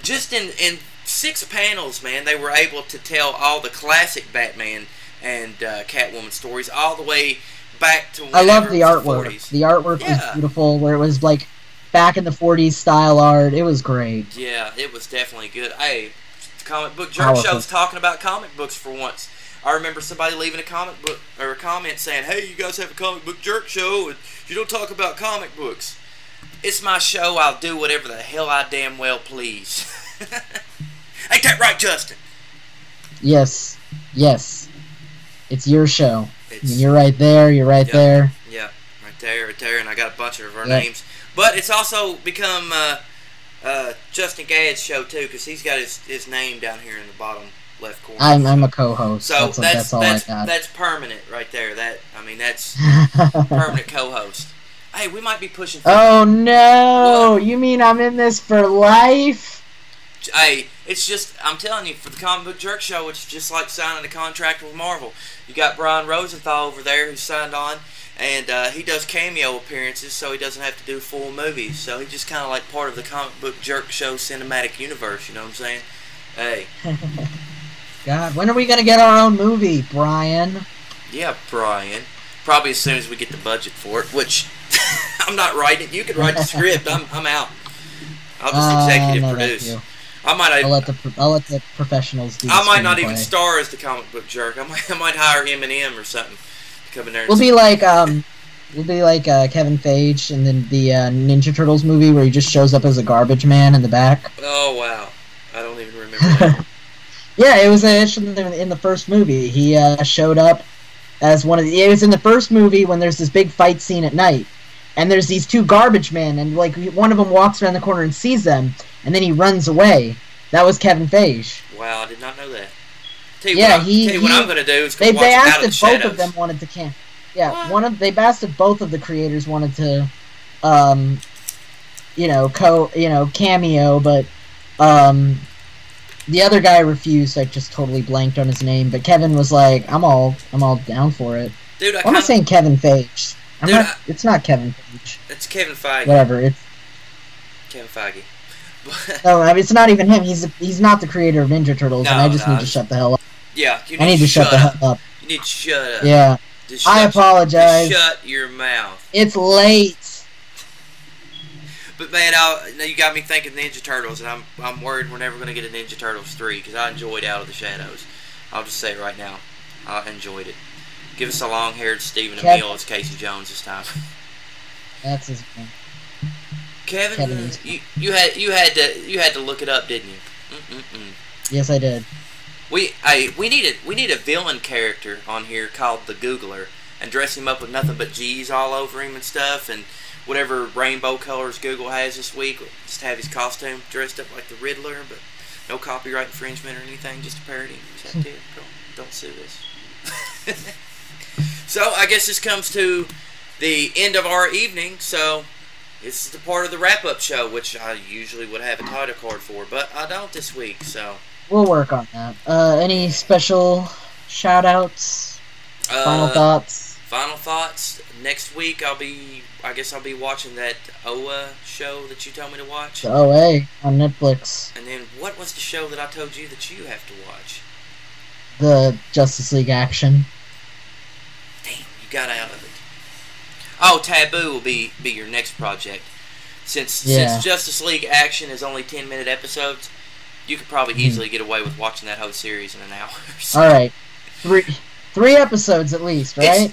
just in in six panels, man, they were able to tell all the classic Batman and uh, Catwoman stories all the way back to. I love the artwork. 40s. The artwork Yeah. was beautiful. Where it was like back in the '40s style art. It was great. Yeah, it was definitely good. Hey, comic book jerk Powerful. show's talking about comic books for once. I remember somebody leaving a comic book or a comment saying, "Hey, you guys have a comic book jerk show, and you don't talk about comic books." It's my show. I'll do whatever the hell I damn well please. Ain't that right, Justin? Yes, yes. It's your show. I mean, you're right there. You're right Yeah. there. yeah, right there, right there, and I got a bunch of our Yeah. names. But it's also become uh, uh, Justin Gadd's show too, because he's got his, his name down here in the bottom left corner. I'm I'm a co-host. So that's, that's that's all that's, I got. that's permanent right there. That I mean that's permanent co-host. Hey, we might be pushing. 50. oh no! What? You mean I'm in this for life? Hey, it's just I'm telling you, for the comic book jerk show, it's just like signing a contract with Marvel. You got Brian Rosenthal over there who signed on, and uh, he does cameo appearances, so he doesn't have to do full movies. So he's just kind of like part of the comic book jerk show cinematic universe. You know what I'm saying? Hey, God, when are we gonna get our own movie, Brian? yeah, Brian. Probably as soon as we get the budget for it, which I'm not writing it. You can write the script. I'm, I'm out. I'll just Uh, executive no, that's produce. I might. I'll let the I'll let the professionals do. I might not even star as the comic book jerk. I might, I might hire Eminem or something to come in there. We'll be like um, we'll be like uh, Kevin Feige and then the uh, Ninja Turtles movie where he just shows up as a garbage man in the back. oh wow, I don't even remember that. Yeah, it was actually in the, in the first movie. He uh, showed up as one of the. It was in the first movie when there's this big fight scene at night, and there's these two garbage men, and like one of them walks around the corner and sees them, and then he runs away. That was Kevin Feige. wow, I did not know that. Tell you Yeah, what, he- tell you what he- I'm gonna do is go They watch they Out asked the if both Shadows. of them wanted to can. Yeah, What? one of they asked if both of the creators wanted to, um, you know, co you know cameo, but um, the other guy refused. I just totally blanked on his name, but Kevin was like, "I'm all, I'm all down for it." Dude, I I'm not saying Kevin Feige. I'm Dude, not. I- it's not Kevin Feige. It's Kevin Feige. Whatever. It's Kevin Feige. No. I mean, it's not even him. He's he's not the creator of Ninja Turtles, and I just no, need to shut the hell up. yeah, you I need to shut the up. hell up. You need to shut up. Yeah. Just I shut- apologize. just shut your mouth. It's late. But man, I, now you got me thinking Ninja Turtles, and I'm I'm worried we're never gonna get a Ninja Turtles three because I enjoyed Out of the Shadows. I'll just say it right now, I enjoyed it. Give us a long-haired Stephen Kev- Amell as Casey Jones this time. That's his name. Kevin, you, you had you had to you had to look it up, didn't you? Mm-mm-mm. Yes, I did. We I we need a we need a villain character on here called the Googler and dress him up with nothing but G's all over him and stuff and whatever rainbow colors Google has this week. Just have his costume dressed up like the Riddler, but no copyright infringement or anything, just a parody. It? Don't, don't sue us. so I guess this comes to the end of our evening. So this is the part of the wrap up show, which I usually would have a title card for, but I don't this week. So. We'll work on that. Uh, any special shout outs? Final Uh, thoughts? Final thoughts. Next week, I'll be. I guess I'll be watching that OA show that you told me to watch. The OA on Netflix. And then, what was the show that I told you that you have to watch? The Justice League action. Damn, you got out of it. Oh, Taboo will be be your next project. Since Yeah. since Justice League Action is only ten minute episodes, you could probably Mhm. easily get away with watching that whole series in an hour. So- All right, three three episodes at least, It's- right?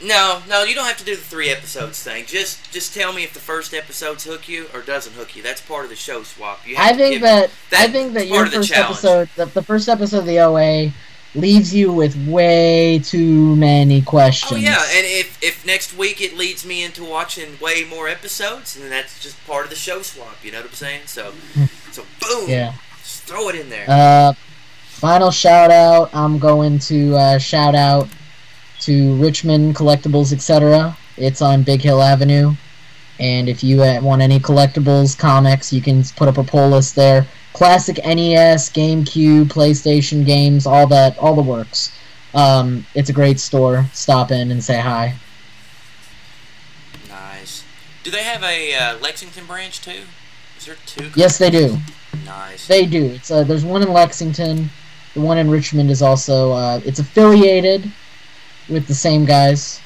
No, no, you don't have to do the three episodes thing. Just just tell me if the first episode's hook you or doesn't hook you. That's part of the show swap. You have I think give- that, I that- think that your of the first episode, the, the first episode of the OA, leaves you with way too many questions. Oh yeah, and if if next week it leads me into watching way more episodes, then that's just part of the show swap. You know what I'm saying? So, so boom, Yeah. just throw it in there. Uh, final shout out. I'm going to uh, shout out to Richmond Collectibles, etc. It's on Big Hill Avenue, and if you uh, want any collectibles, comics, you can put up a pull list there. Classic NES, GameCube, PlayStation games, all that, all the works. Um, it's a great store. Stop in and say hi. nice. Do they have a uh, Lexington branch too? Is there two? Yes, they do. Nice. They do. It's uh, there's one in Lexington. The one in Richmond is also uh, it's affiliated with the same guys.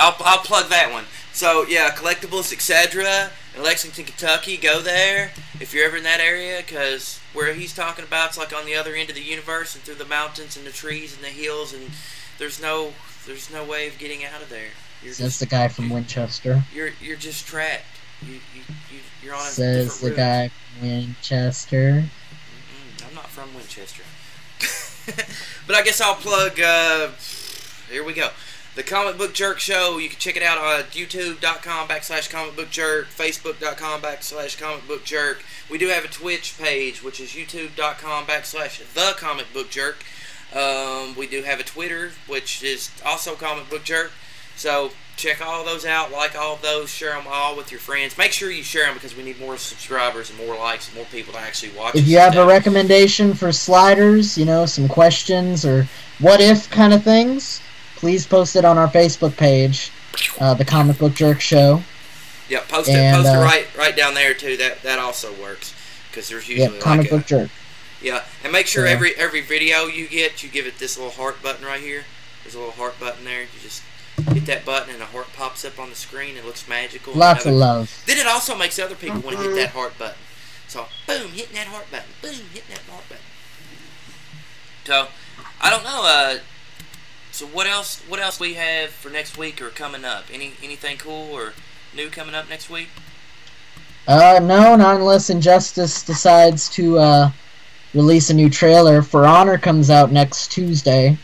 I'll, I'll plug that one. So yeah, collectibles, etc. In Lexington, Kentucky, go there if you're ever in that area, because where he's talking about, it's like on the other end of the universe and through the mountains and the trees and the hills, and there's no there's no way of getting out of there. You're Says just the guy from Winchester. you're you're just trapped. You you, you you're on a Says the route. guy from Winchester. Mm, I'm not from Winchester. but I guess I'll plug. Uh, here we go. The Comic Book Jerk Show. You can check it out on YouTube.com backslash Comic Book Jerk, Facebook.com backslash Comic Book Jerk. We do have a Twitch page, which is YouTube.com backslash The Comic Book Jerk. Um, we do have a Twitter, which is also Comic Book Jerk. So check all those out, like all those, share them all with your friends. Make sure you share them because we need more subscribers and more likes and more people to actually watch. If you have a recommendation for sliders, you know, some questions or what if kind of things, please post it on our Facebook page, uh, the Comic Book Jerk Show. Yeah, post it, And, post it uh, right, right down there too. That that also works because there's usually Yep, Comic like a, Book Jerk. yeah, and make sure Yeah. every every video you get, you give it this little heart button right here. There's a little heart button there. You just hit that button and a heart pops up on the screen. It looks magical. and Lots of other- love. Then it also makes other people want to hit that heart button. So boom, hitting that heart button. Boom, hitting that heart button. So I don't know. Uh, so what else? What else we have for next week or coming up? Any anything cool or new coming up next week? Uh, no, not unless Injustice decides to uh, release a new trailer. For Honor comes out next Tuesday,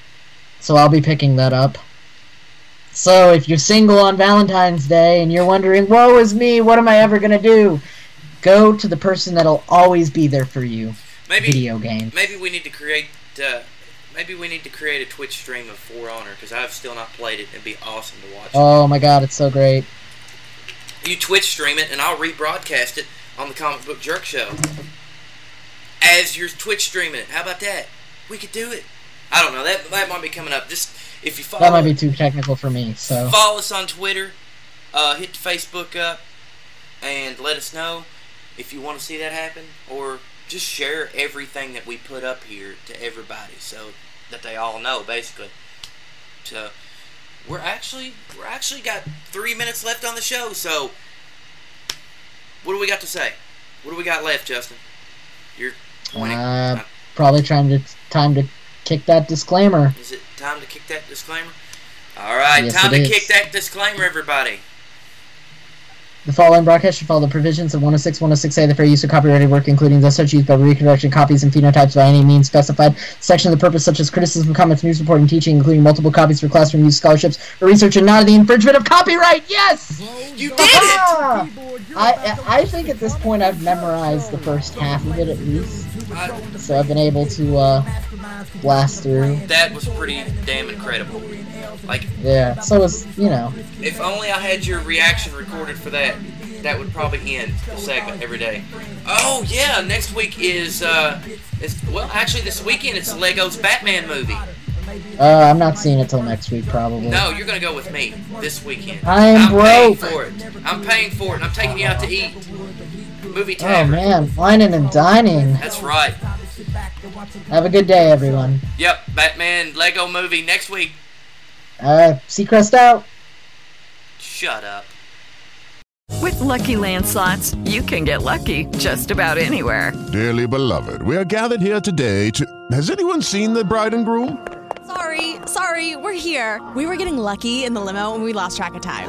so I'll be picking that up. So if you're single on Valentine's Day and you're wondering, "Woe is me! What am I ever gonna do?" Go to the person that'll always be there for you. Maybe Video game. Maybe we need to create. Uh, maybe we need to create a Twitch stream of For Honor because I've still not played it. It'd be awesome to watch. Oh my God, it's so great. You Twitch stream it, and I'll rebroadcast it on the Comic Book Jerk Show as you're Twitch streaming it. How about that? We could do it. I don't know. That that might be coming up. Just if you follow, That might be too technical for me. So follow us on Twitter, uh, hit Facebook up, and let us know if you want to see that happen, or just share everything that we put up here to everybody, so that they all know, basically. So we're actually we're actually got three minutes left on the show. So what do we got to say? What do we got left, Justin? You're pointing. uh, probably trying to time to kick that disclaimer. Is it time to kick that disclaimer? All right, Yes, time to is. kick that disclaimer, everybody. The following broadcast should follow the provisions of 106, 106A, the fair use of copyrighted work, including those such used by reproduction, copies, and phenotypes by any means specified. Section of the purpose, such as criticism, comments, news reporting, teaching, including multiple copies for classroom use, scholarships, or research, and not the infringement of copyright. Yes! You did it! Ah! I I think at this point I've memorized the first half of it at least, so I've been able to uh, blast through. that was pretty damn incredible. Like, Yeah, so it's you know. if only I had your reaction recorded for that, that would probably end the segment every day. Oh yeah, next week is uh, is well actually this weekend it's Lego's Batman movie. Uh, I'm not seeing it till next week probably. No, you're gonna go with me this weekend. I am I'm paying for it. I'm paying for it. and I'm taking you out to eat. Movie Oh man, whining and dining. That's right. Have a good day, everyone. Yep, Batman Lego movie next week. Uh, Seacrest out. Shut up. With Lucky Land slots, you can get lucky just about anywhere. Dearly beloved, we are gathered here today to. Has anyone seen the bride and groom? Sorry, sorry, we're here. We were getting lucky in the limo and we lost track of time.